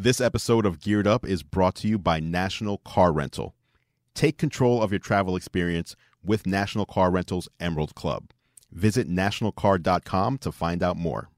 This episode of Geared Up is brought to you by National Car Rental. Take control of your travel experience with National Car Rental's Emerald Club. Visit nationalcar.com to find out more.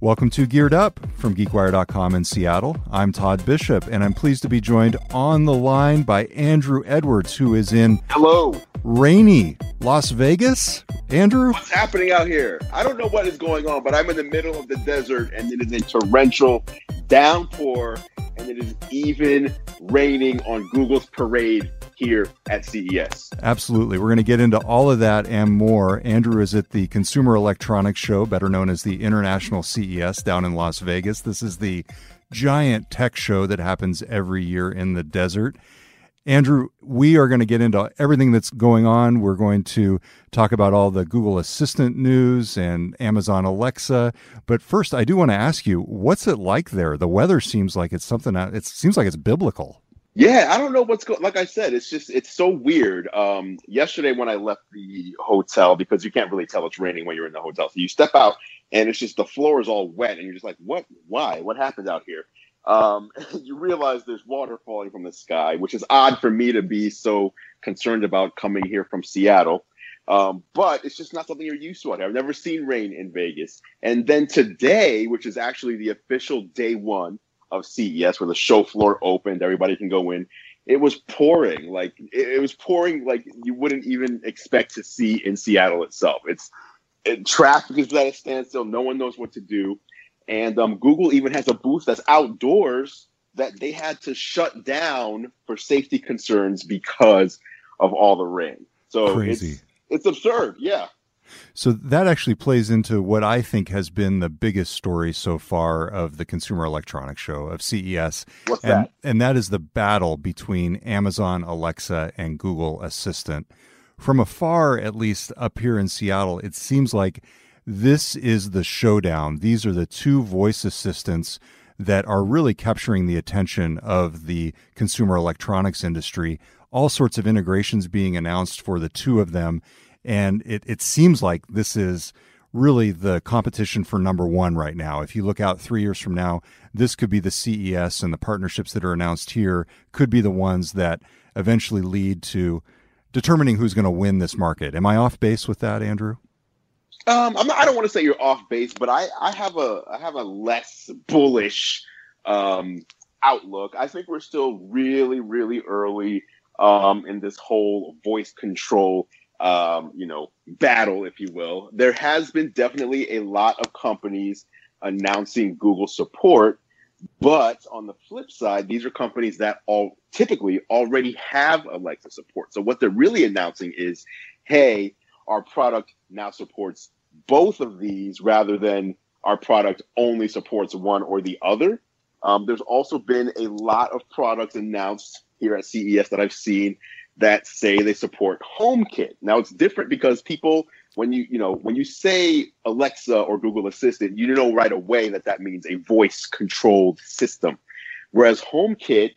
Welcome to Geared Up from GeekWire.com in Seattle. I'm Todd Bishop, and I'm pleased to be joined on the line by Andrew Edwards, who is in Hello. Rainy Las Vegas. Andrew? What's happening out here? I don't know what is going on, but I'm in the middle of the desert and it is a torrential downpour and it is even raining on Google's parade here at CES. Absolutely. We're going to get into all of that and more. Andrew is at the Consumer Electronics Show, better known as the International CES down in Las Vegas. This is the giant tech show that happens every year in the desert. Andrew, we are going to get into everything that's going on. We're going to talk about all the Google Assistant news and Amazon Alexa. But first, I do want to ask you, what's it like there? The weather seems like it's something, it seems like it's biblical. Yeah, I don't know what's going. Like I said, it's just it's so weird. Um, yesterday when I left the hotel, because you can't really tell it's raining when you're in the hotel, so you step out and it's just the floor is all wet, and you're just like, what? Why? What happened out here? Um, you realize there's water falling from the sky, which is odd for me to be so concerned about coming here from Seattle. Um, but it's just not something you're used to out here. I've never seen rain in Vegas. And then today, which is actually the official day one of CES, where the show floor opened, everybody can go in. It was pouring, like it, it was pouring, like you wouldn't even expect to see in Seattle itself. It's it, traffic is at a standstill. No one knows what to do. And um, Google even has a booth that's outdoors that they had to shut down for safety concerns because of all the rain. So Crazy. it's it's absurd. Yeah. So that actually plays into what I think has been the biggest story so far of the Consumer Electronics Show of CES. What's and, that? And that is the battle between Amazon Alexa and Google Assistant. From afar, at least up here in Seattle, it seems like this is the showdown. These are the two voice assistants that are really capturing the attention of the consumer electronics industry. All sorts of integrations being announced for the two of them. And it, it seems like this is really the competition for number one right now. If you look out three years from now, this could be the CES and the partnerships that are announced here could be the ones that eventually lead to determining who's going to win this market. Am I off base with that, Andrew? Um, I'm not, I don't want to say you're off base, but I, I have a I have a less bullish um, outlook. I think we're still really really early um, in this whole voice control um, you know battle, if you will. There has been definitely a lot of companies announcing Google support, but on the flip side, these are companies that all typically already have Alexa support. So what they're really announcing is, hey, our product now supports both of these rather than our product only supports one or the other. Um, there's also been a lot of products announced here at CES that I've seen that say they support HomeKit. Now it's different because people, when you you know when you say Alexa or Google Assistant, you know right away that that means a voice controlled system, whereas HomeKit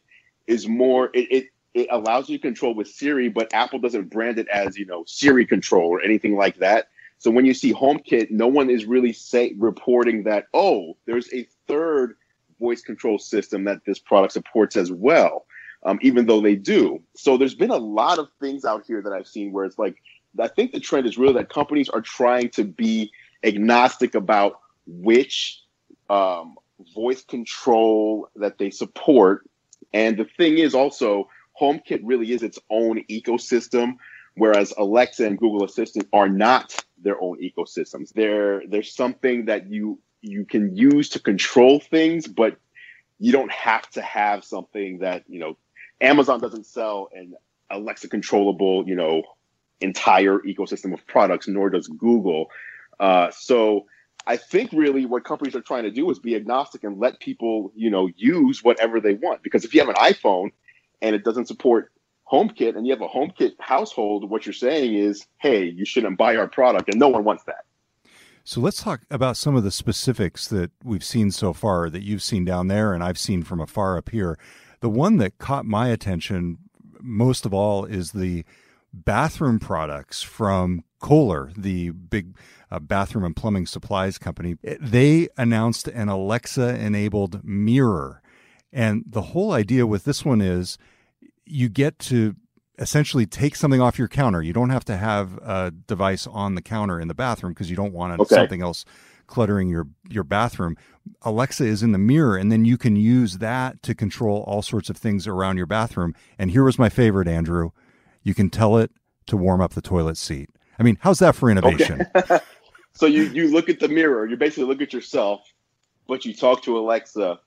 is more it, it it allows you to control with Siri, but Apple doesn't brand it as you know Siri control or anything like that. So when you see HomeKit, no one is really say reporting that oh, there's a third voice control system that this product supports as well, um, even though they do. So there's been a lot of things out here that I've seen where it's like I think the trend is really that companies are trying to be agnostic about which um, voice control that they support. And the thing is also HomeKit really is its own ecosystem, whereas Alexa and Google Assistant are not their own ecosystems. They're they're something that you you can use to control things, but you don't have to have something that you know. Amazon doesn't sell an Alexa controllable, you know, entire ecosystem of products, nor does Google. Uh, so I think really what companies are trying to do is be agnostic and let people, you know, use whatever they want. Because if you have an iPhone and it doesn't support HomeKit and you have a HomeKit household, what you're saying is, hey, you shouldn't buy our product, and no one wants that. So let's talk about some of the specifics that we've seen so far that you've seen down there and I've seen from afar up here. The one that caught my attention most of all is the bathroom products from Kohler, the big uh, bathroom and plumbing supplies company, they announced an Alexa enabled mirror. And the whole idea with this one is you get to essentially take something off your counter. You don't have to have a device on the counter in the bathroom because you don't want okay. something else cluttering your your bathroom. Alexa is in the mirror and then you can use that to control all sorts of things around your bathroom. And here was my favorite, Andrew. You can tell it to warm up the toilet seat. I mean, how's that for innovation? Okay. so you you look at the mirror, you basically look at yourself, but you talk to Alexa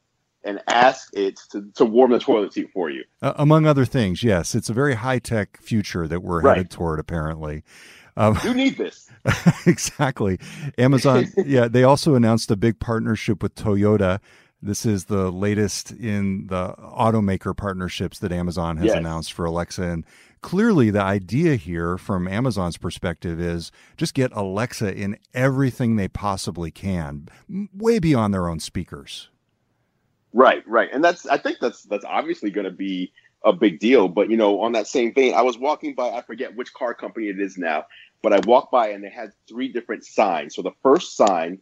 and ask it to, to warm the toilet seat for you. Uh, among other things, yes. It's a very high tech future that we're right. headed toward, apparently. Um, you need this. exactly. Amazon, yeah, they also announced a big partnership with Toyota. This is the latest in the automaker partnerships that Amazon has yes. announced for Alexa. And clearly, the idea here from Amazon's perspective is just get Alexa in everything they possibly can, way beyond their own speakers. Right, right, and that's I think that's that's obviously going to be a big deal. But you know, on that same vein, I was walking by I forget which car company it is now, but I walked by and they had three different signs. So the first sign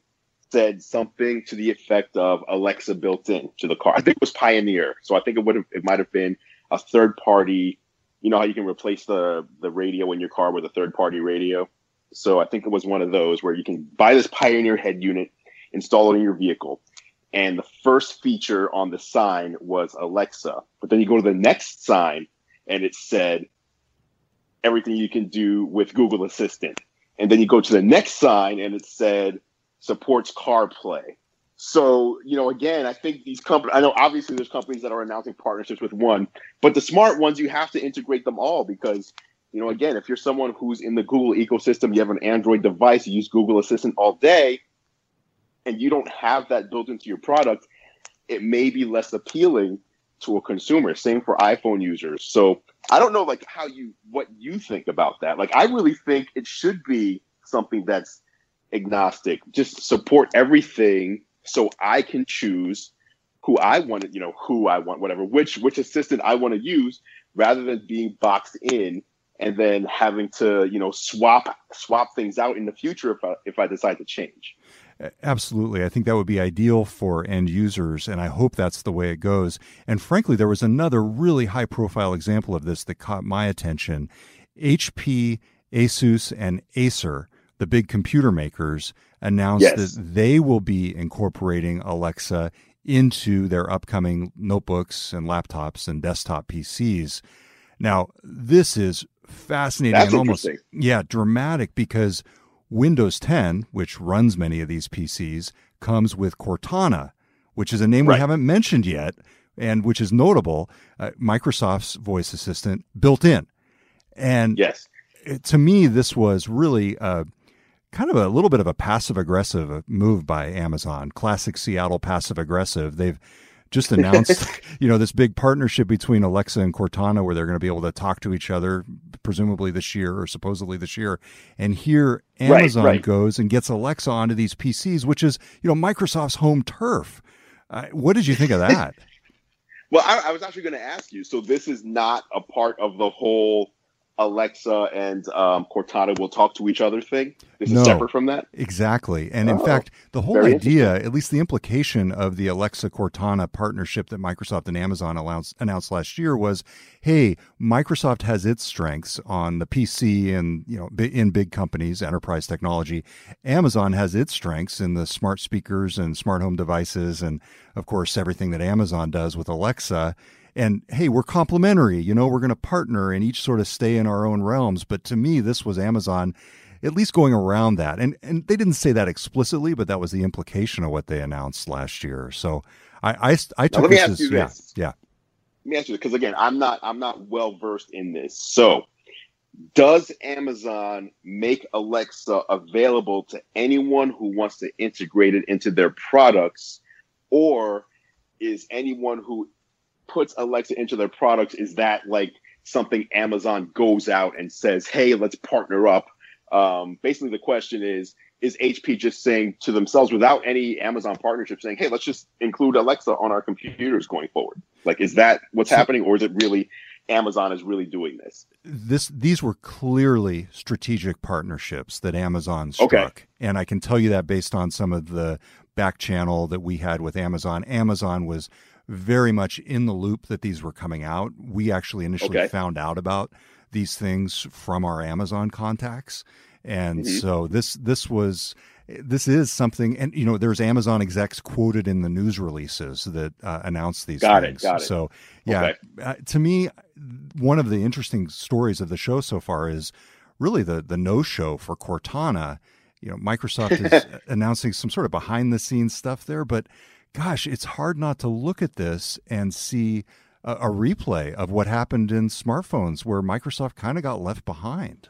said something to the effect of Alexa built in to the car. I think it was Pioneer, so I think it would have it might have been a third party. You know how you can replace the the radio in your car with a third party radio. So I think it was one of those where you can buy this Pioneer head unit, install it in your vehicle and the first feature on the sign was Alexa. But then you go to the next sign and it said everything you can do with Google Assistant. And then you go to the next sign and it said supports CarPlay. So, you know, again, I think these companies, I know obviously there's companies that are announcing partnerships with one, but the smart ones, you have to integrate them all because, you know, again, if you're someone who's in the Google ecosystem, you have an Android device, you use Google Assistant all day, and you don't have that built into your product, it may be less appealing to a consumer. Same for iPhone users. So I don't know like how you what you think about that. Like I really think it should be something that's agnostic. Just support everything so I can choose who I want you know, who I want, whatever, which which assistant I want to use, rather than being boxed in and then having to, you know, swap swap things out in the future if I if I decide to change. Absolutely. I think that would be ideal for end users, and I hope that's the way it goes. And frankly, there was another really high profile example of this that caught my attention. HP, Asus, and Acer, the big computer makers, announced yes. that they will be incorporating Alexa into their upcoming notebooks and laptops and desktop PCs. Now, this is fascinating That's and almost yeah, dramatic because Windows 10, which runs many of these PCs, comes with Cortana, which is a name right. we haven't mentioned yet, and which is notable. Uh, Microsoft's voice assistant built in, and yes, it, to me, this was really a, kind of a little bit of a passive aggressive move by Amazon. Classic Seattle passive aggressive. They've just announced, you know, this big partnership between Alexa and Cortana where they're going to be able to talk to each other, presumably this year or supposedly this year. And here Amazon right, right. goes and gets Alexa onto these PCs, which is, you know, Microsoft's home turf. Uh, what did you think of that? well, I, I was actually going to ask you. So this is not a part of the whole Alexa and um, Cortana will talk to each other thing? This no, is separate from that? Exactly. And in oh, fact, the whole idea, at least the implication of the Alexa Cortana partnership that Microsoft and Amazon announced, announced last year was hey, Microsoft has its strengths on the PC and, you know, in big companies, enterprise technology. Amazon has its strengths in the smart speakers and smart home devices and, of course, everything that Amazon does with Alexa and hey, we're complementary. You know, we're going to partner and each sort of stay in our own realms. But to me, this was Amazon at least going around that. And and they didn't say that explicitly, but that was the implication of what they announced last year. So I I, I took now, let me ask as, you this. yeah, yeah. Let me ask you this, because again, I'm not I'm not well versed in this. So does Amazon make Alexa available to anyone who wants to integrate it into their products, or is anyone who puts Alexa into their products is that like something Amazon goes out and says, "Hey, let's partner up." Um, basically, the question is: Is HP just saying to themselves, without any Amazon partnership, saying, "Hey, let's just include Alexa on our computers going forward"? Like, is that what's happening, or is it really Amazon is really doing this. This these were clearly strategic partnerships that Amazon struck, Okay. and I can tell you that based on some of the back channel that we had with Amazon. Amazon was very much in the loop that these were coming out. We actually initially Okay. found out about these things from our Amazon contacts, and Mhm. so this this was this is something and you know there's amazon execs quoted in the news releases that uh, announced these Got it, got it. so yeah Okay. uh, to me one of the interesting stories of the show so far is really the the no show for cortana you know microsoft is announcing some sort of behind the scenes stuff there but gosh it's hard not to look at this and see a, a replay of what happened in smartphones where microsoft kind of got left behind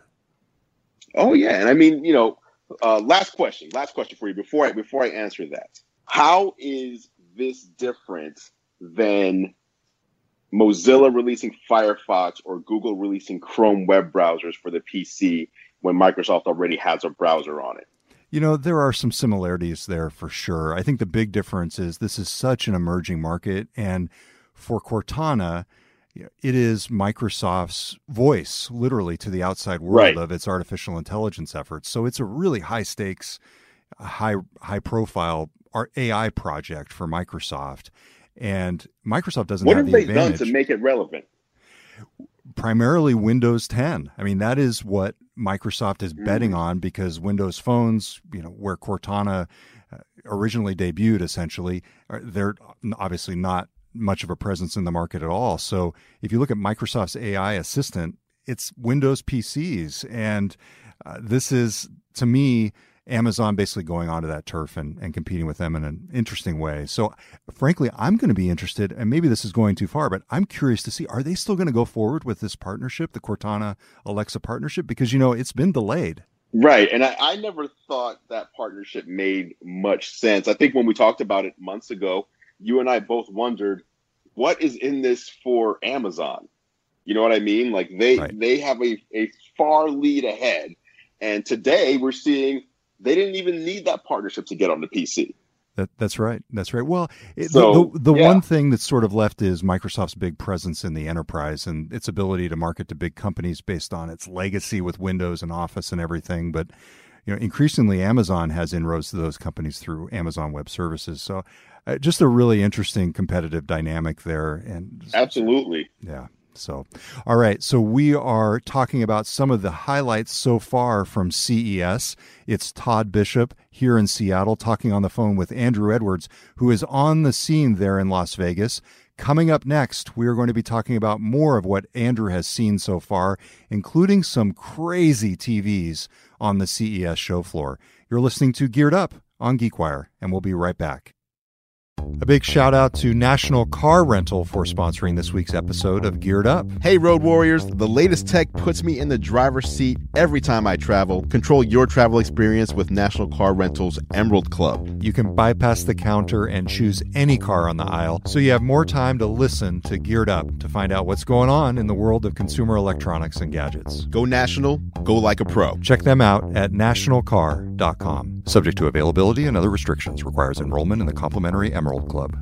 Oh yeah, and I mean, you know, uh, last question, last question for you before I before I answer that. How is this different than Mozilla releasing Firefox or Google releasing Chrome web browsers for the PC when Microsoft already has a browser on it? You know, there are some similarities there for sure. I think the big difference is this is such an emerging market. And for Cortana, it is Microsoft's voice, literally, to the outside world Right. of its artificial intelligence efforts. So it's a really high stakes, high high profile AI project for Microsoft. And Microsoft doesn't What have have the they done to make it relevant? Primarily Windows 10. I mean, that is what Microsoft is betting Mm. on because Windows phones, you know, where Cortana uh, originally debuted, essentially, they're obviously not much of a presence in the market at all. So if you look at Microsoft's AI assistant, it's Windows PCs. And uh, this is, to me, Amazon basically going onto that turf and, and competing with them in an interesting way. So, frankly, I'm going to be interested, and maybe this is going too far, but I'm curious to see are they still going to go forward with this partnership, the Cortana Alexa partnership? Because, you know, it's been delayed. Right. And I, I never thought that partnership made much sense. I think when we talked about it months ago, you and I both wondered what is in this for Amazon? You know what I mean? Like they Right. they have a, a far lead ahead. And today we're seeing they didn't even need that partnership to get on the PC. That, that's right. That's right. Well, it, So, the, the, the yeah. one thing that's sort of left is Microsoft's big presence in the enterprise and its ability to market to big companies based on its legacy with Windows and Office and everything. But you know, increasingly, Amazon has inroads to those companies through Amazon Web Services. So, uh, just a really interesting competitive dynamic there. And Absolutely. yeah. So, all right. So we are talking about some of the highlights so far from CES. It's Todd Bishop here in Seattle talking on the phone with Andrew Edwards, who is on the scene there in Las Vegas. Coming up next, we are going to be talking about more of what Andrew has seen so far, including some crazy TVs on the CES show floor. You're listening to Geared Up on GeekWire, and we'll be right back. A big shout out to National Car Rental for sponsoring this week's episode of Geared Up. Hey, Road Warriors, the latest tech puts me in the driver's seat every time I travel. Control your travel experience with National Car Rental's Emerald Club. You can bypass the counter and choose any car on the aisle, so you have more time to listen to Geared Up to find out what's going on in the world of consumer electronics and gadgets. Go national, go like a pro. Check them out at nationalcar.com. Subject to availability and other restrictions, requires enrollment in the complimentary Emerald Club.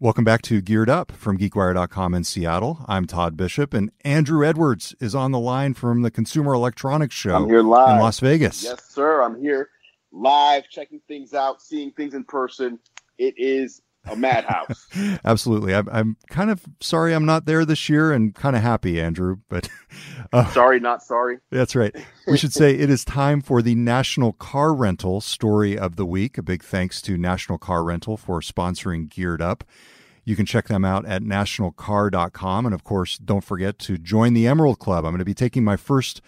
Welcome back to Geared Up from GeekWire.com in Seattle. I'm Todd Bishop, and Andrew Edwards is on the line from the Consumer Electronics Show I'm here live. in Las Vegas. Yes, sir. I'm here live, checking things out, seeing things in person. It is a madhouse. Absolutely. I'm, I'm kind of sorry I'm not there this year and kind of happy, Andrew, but uh, sorry, not sorry. that's right. We should say it is time for the National Car Rental story of the week. A big thanks to National Car Rental for sponsoring Geared Up. You can check them out at nationalcar.com. And of course, don't forget to join the Emerald Club. I'm going to be taking my first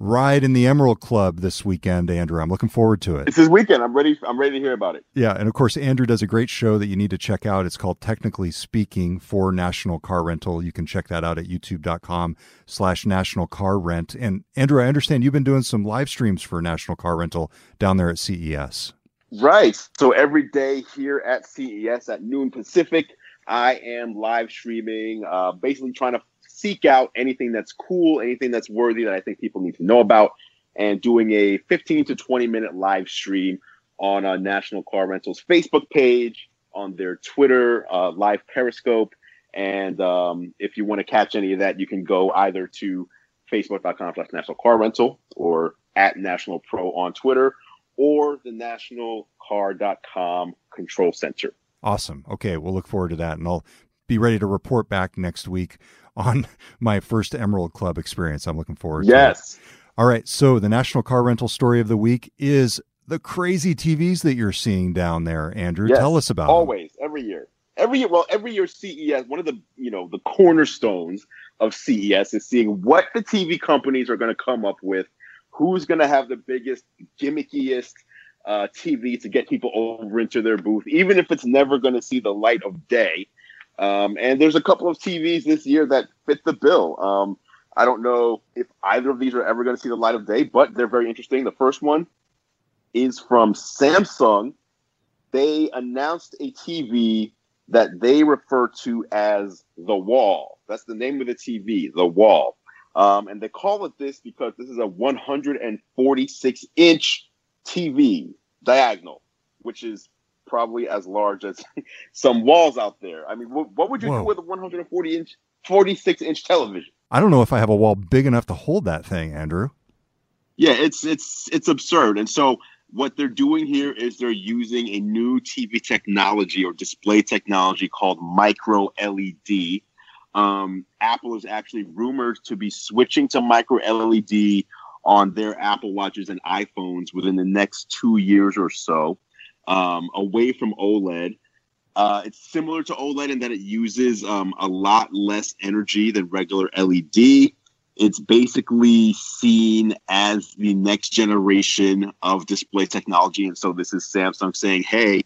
ride in the Emerald Club this weekend, Andrew. I'm looking forward to it. It's his weekend. I'm ready. I'm ready to hear about it. Yeah, and of course, Andrew does a great show that you need to check out. It's called Technically Speaking for National Car Rental. You can check that out at youtube.com slash national car rent. And Andrew, I understand you've been doing some live streams for National Car Rental down there at CES. Right. So every day here at CES at noon Pacific, I am live streaming, uh, basically trying to seek out anything that's cool, anything that's worthy that I think people need to know about, and doing a 15 to 20 minute live stream on uh, National Car Rental's Facebook page, on their Twitter, uh, live Periscope, And um, if you want to catch any of that, you can go either to facebook.com slash national car rental or at national pro on Twitter or the nationalcar.com control center. Awesome. Okay, we'll look forward to that. And I'll be ready to report back next week on my first Emerald Club experience. I'm looking forward yes. to it. All right. So the National Car Rental story of the week is the crazy TVs that you're seeing down there, Andrew. Yes, Tell us about always, them. every year. Every year, well, every year CES, one of the you know the cornerstones of CES is seeing what the TV companies are going to come up with, who's going to have the biggest, gimmickiest uh, TV to get people over into their booth, even if it's never going to see the light of day. Um, and there's a couple of TVs this year that fit the bill. Um, I don't know if either of these are ever going to see the light of day, but they're very interesting. The first one is from Samsung. They announced a TV that they refer to as the Wall. That's the name of the TV, the Wall. Um, and they call it this because this is a 146 inch TV diagonal, which is probably as large as some walls out there. I mean, what, what would you Whoa. do with a 140 inch, 46 inch television? I don't know if I have a wall big enough to hold that thing, Andrew. Yeah, it's it's it's absurd. And so what they're doing here is they're using a new TV technology or display technology called micro LED. Um, Apple is actually rumored to be switching to micro LED on their Apple Watches and iPhones within the next two years or so, um, away from OLED. Uh, it's similar to OLED in that it uses um, a lot less energy than regular LED. It's basically seen as the next generation of display technology. And so this is Samsung saying, hey,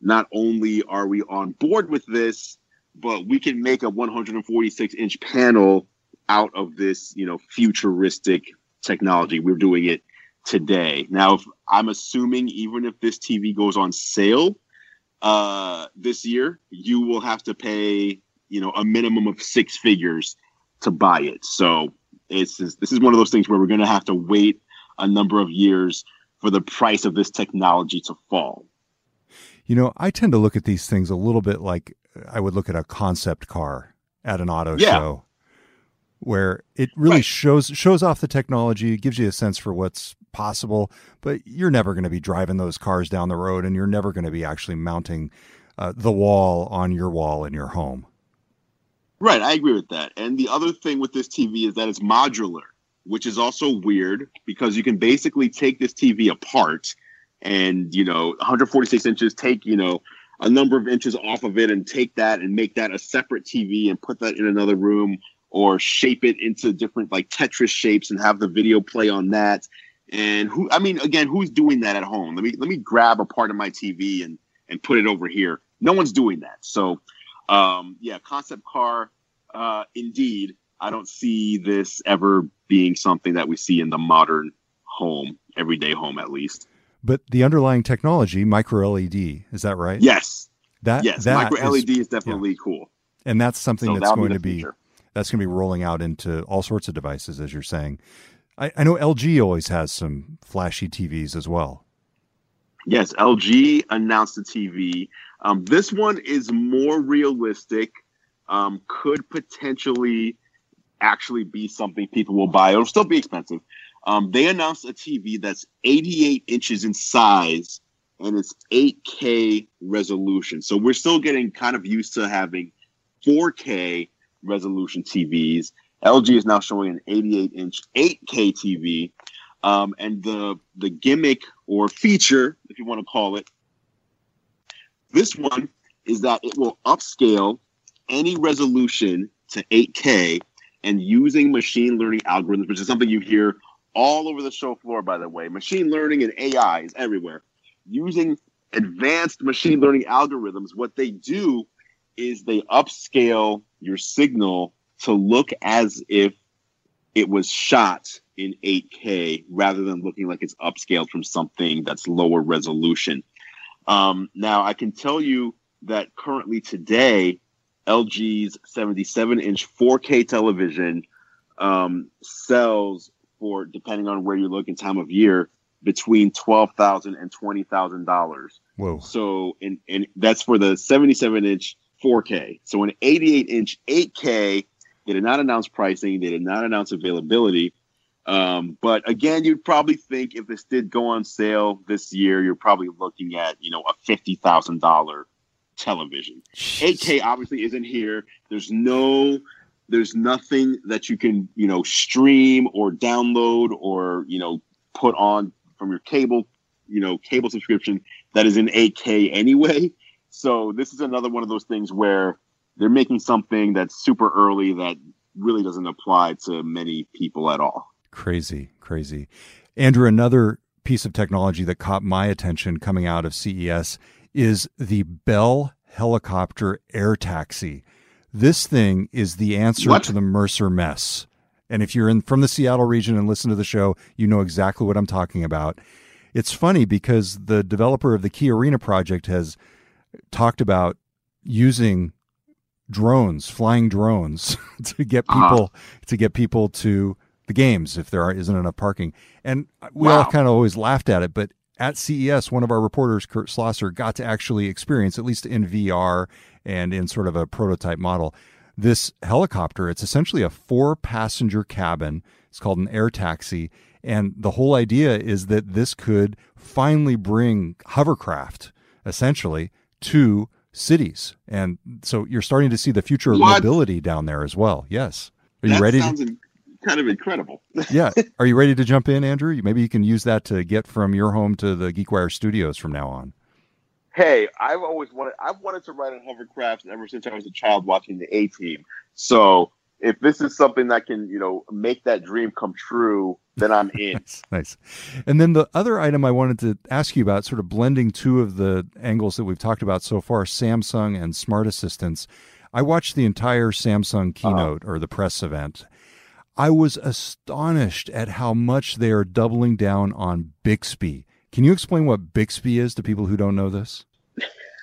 not only are we on board with this, but we can make a 146 inch panel out of this, you know, futuristic technology. We're doing it today. Now, if, I'm assuming even if this TV goes on sale uh, this year, you will have to pay, you know, a minimum of six figures to buy it. So it's this is one of those things where we're going to have to wait a number of years for the price of this technology to fall. You know, I tend to look at these things a little bit like I would look at a concept car at an auto yeah. show where it really right. shows shows off the technology, gives you a sense for what's possible, but you're never going to be driving those cars down the road, and you're never going to be actually mounting uh, the wall on your wall in your home. Right, I agree with that. And the other thing with this TV is that it's modular, which is also weird because you can basically take this TV apart and, you know, 146 inches, take, you know, a number of inches off of it and take that and make that a separate TV and put that in another room or shape it into different like Tetris shapes and have the video play on that. And who I mean, again, who's doing that at home? Let me let me grab a part of my TV and and put it over here. No one's doing that. So um, yeah, concept car, uh, indeed. I don't see this ever being something that we see in the modern home, everyday home at least. But the underlying technology, micro LED, is that right? Yes. That yes, that micro LED is, is definitely yeah. cool. And that's something so that's going be to be future that's going to be rolling out into all sorts of devices, as you're saying. I, I know LG always has some flashy TVs as well. Yes, LG announced a TV. Um, this one is more realistic. Um, could potentially actually be something people will buy. It'll still be expensive. Um, they announced a TV that's 88 inches in size and it's 8K resolution. So we're still getting kind of used to having 4K resolution TVs. LG is now showing an 88 inch 8K TV. Um, and the the gimmick or feature, if you want to call it, this one is that it will upscale any resolution to 8K and using machine learning algorithms, which is something you hear all over the show floor, by the way. Machine learning and AI is everywhere. Using advanced machine learning algorithms, what they do is they upscale your signal to look as if it was shot in 8K rather than looking like it's upscaled from something that's lower resolution. Um, now, I can tell you that currently today, LG's 77 inch 4K television um, sells for, depending on where you look in time of year, between $12,000 and $20,000. Whoa. So, and, and that's for the 77 inch 4K. So an 88 inch 8K. They did not announce pricing. They did not announce availability. Um, but again, you'd probably think if this did go on sale this year, you're probably looking at you know a fifty thousand dollar television. 8K obviously isn't here. There's no there's nothing that you can you know stream or download or you know put on from your cable you know cable subscription that is in 8K anyway. So this is another one of those things where they're making something that's super early that really doesn't apply to many people at all. Crazy, crazy. Andrew, another piece of technology that caught my attention coming out of CES is the Bell helicopter air taxi. This thing is the answer What? to the Mercer mess. And if you're in from the Seattle region and listen to the show, you know exactly what I'm talking about. It's funny because the developer of the Key Arena project has talked about using drones, flying drones to get Uh-huh. people to get people to the games if there are, isn't enough parking. And we all kind of always laughed at it, but at CES, one of our reporters, Kurt Schlosser, got to actually experience, at least in VR and in sort of a prototype model, this helicopter. It's essentially a four passenger cabin. It's called an air taxi. And the whole idea is that this could finally bring hovercraft, essentially, to cities. And so you're starting to see the future of What? mobility down there as well. Yes. Are you ready? To, sounds in- kind of incredible. yeah. Are you ready to jump in, Andrew? Maybe you can use that to get from your home to the GeekWire studios from now on. hey, I've always wanted I've wanted to ride on hovercrafts ever since I was a child watching the A team. So if this is something that can, you know, make that dream come true, then I'm in. Nice, nice. And then the other item I wanted to ask you about, sort of blending two of the angles that we've talked about so far, Samsung and smart assistants. I watched the entire Samsung keynote or the press event. I was astonished at how much they are doubling down on Bixby. Can you explain what Bixby is to people who don't know this?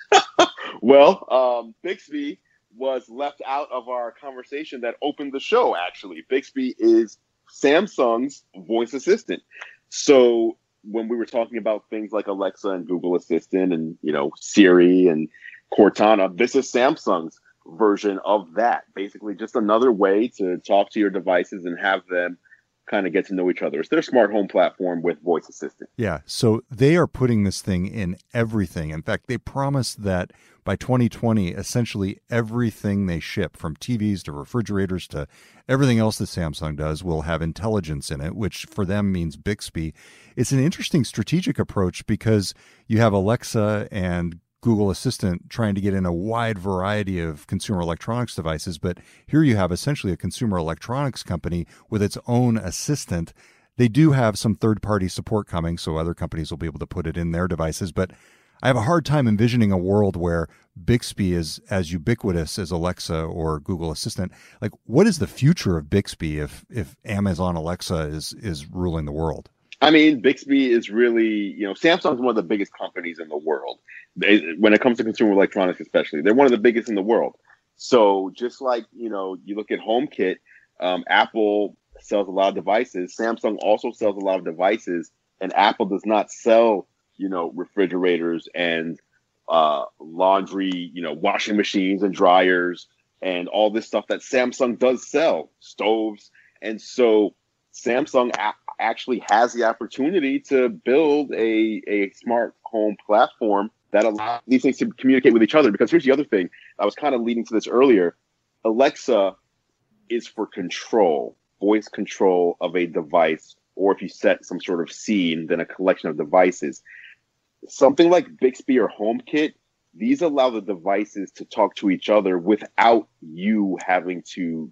well, um, Bixby was left out of our conversation that opened the show. Actually, Bixby is Samsung's voice assistant. So when we were talking about things like Alexa and Google Assistant and you know Siri and Cortana, this is Samsung's version of that. Basically, just another way to talk to your devices and have them kind of get to know each other. It's their smart home platform with voice assistant. Yeah. So they are putting this thing in everything. In fact, they promised that by 2020, essentially everything they ship, from TVs to refrigerators to everything else that Samsung does, will have intelligence in it, which for them means Bixby. It's an interesting strategic approach because you have Alexa and Google Assistant trying to get in a wide variety of consumer electronics devices, but here you have essentially a consumer electronics company with its own assistant. They do have some third party support coming, so other companies will be able to put it in their devices, but I have a hard time envisioning a world where Bixby is as ubiquitous as Alexa or Google Assistant. Like, what is the future of Bixby if if Amazon Alexa is is ruling the world? I mean, Bixby is really, you know, Samsung's one of the biggest companies in the world. They, when it comes to consumer electronics, especially, they're one of the biggest in the world. So just like, you know, you look at HomeKit, um, Apple sells a lot of devices. Samsung also sells a lot of devices, and Apple does not sell, you know, refrigerators and uh, laundry, you know, washing machines and dryers and all this stuff that Samsung does sell, stoves. And so Samsung a- actually has the opportunity to build a, a smart home platform that allows these things to communicate with each other. Because here's the other thing I was kind of leading to this earlier Alexa is for control, voice control of a device, or if you set some sort of scene, then a collection of devices. Something like Bixby or HomeKit, these allow the devices to talk to each other without you having to,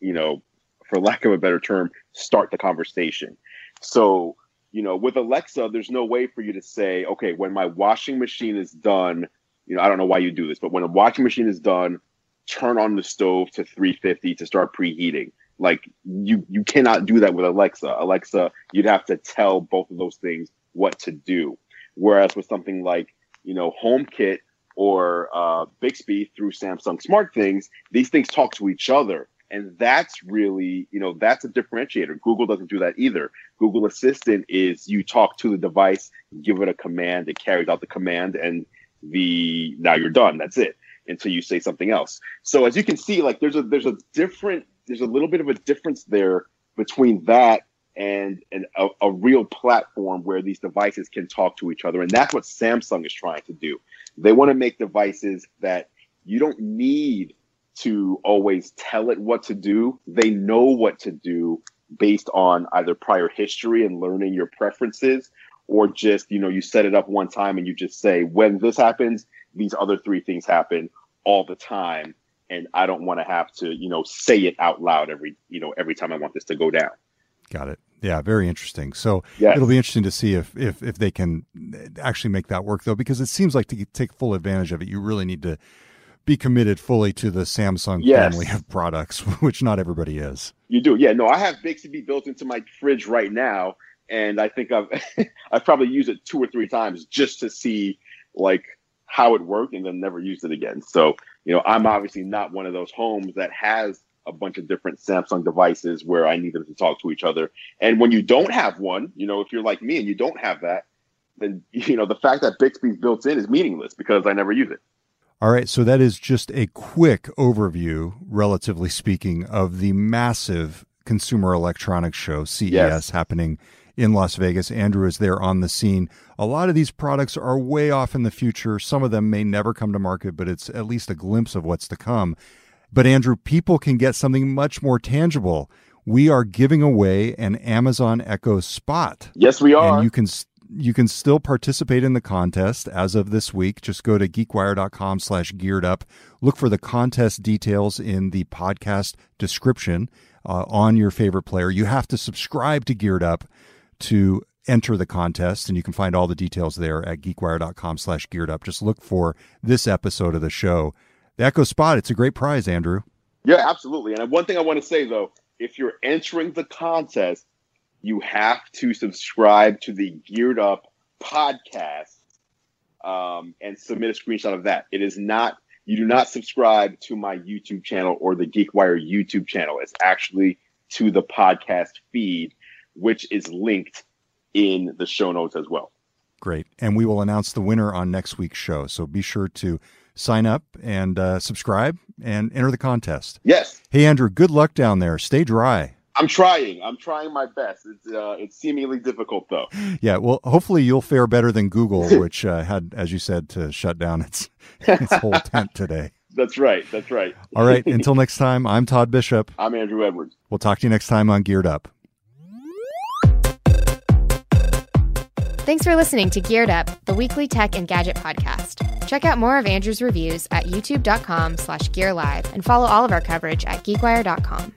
you know, for lack of a better term, start the conversation. So, you know, with Alexa, there's no way for you to say, okay, when my washing machine is done, you know, I don't know why you do this, but when a washing machine is done, turn on the stove to 350 to start preheating. Like you, you cannot do that with Alexa. Alexa, you'd have to tell both of those things what to do. Whereas with something like, you know, HomeKit or uh, Bixby through Samsung Smart Things, these things talk to each other. And that's really, you know, that's a differentiator. Google doesn't do that either. Google Assistant is you talk to the device, give it a command, it carries out the command, and the now you're done. That's it. until you say something else. So as you can see, like there's a there's a different there's a little bit of a difference there between that and, and a, a real platform where these devices can talk to each other. And that's what Samsung is trying to do. They want to make devices that you don't need to always tell it what to do. They know what to do based on either prior history and learning your preferences or just, you know, you set it up one time and you just say, when this happens, these other three things happen all the time. And I don't want to have to, you know, say it out loud every, you know, every time I want this to go down. Got it. Yeah, very interesting. So Yes. it'll be interesting to see if, if if they can actually make that work though, because it seems like to take full advantage of it, you really need to be committed fully to the Samsung Yes. family of products, which not everybody is. You do, yeah. No, I have Bixby built into my fridge right now, and I think I've I've probably used it two or three times just to see like how it worked, and then never used it again. So you know, I'm obviously not one of those homes that has a bunch of different Samsung devices where I need them to talk to each other. And when you don't have one, you know, if you're like me and you don't have that, then you know the fact that Bixby's built in is meaningless because I never use it. All right, so that is just a quick overview, relatively speaking, of the massive consumer electronics show, CES, Yes. happening in Las Vegas. Andrew is there on the scene. A lot of these products are way off in the future. Some of them may never come to market, but it's at least a glimpse of what's to come. But Andrew, people can get something much more tangible. We are giving away an Amazon Echo Spot Yes, we are. and you can you can still participate in the contest as of this week. Just go to geekwire.com slash geared up. Look for the contest details in the podcast description uh, on your favorite player. You have to subscribe to geared up to enter the contest and you can find all the details there at geekwire.com slash geared up. Just look for this episode of the show. The echo spot it's a great prize andrew. Yeah, absolutely. And one thing I want to say though, if you're entering the contest, you have to subscribe to the Geared Up podcast um, and submit a screenshot of that. It is not you do not subscribe to my YouTube channel or the GeekWire YouTube channel. It's actually to the podcast feed, which is linked in the show notes as well. Great. And we will announce the winner on next week's show. So be sure to sign up and uh, subscribe and enter the contest. Yes, Hey, Andrew, good luck down there. Stay dry. I'm trying. I'm trying my best. It's uh, it's seemingly difficult though. Yeah, well, hopefully you'll fare better than Google, which uh, had, as you said, to shut down its, its whole tent today. That's right. That's right. All right. Until next time, I'm Todd Bishop. I'm Andrew Edwards. We'll talk to you next time on Geared Up. Thanks for listening to Geared Up, the weekly tech and gadget podcast. Check out more of Andrew's reviews at youtube.com slash gear live and follow all of our coverage at geekwire.com.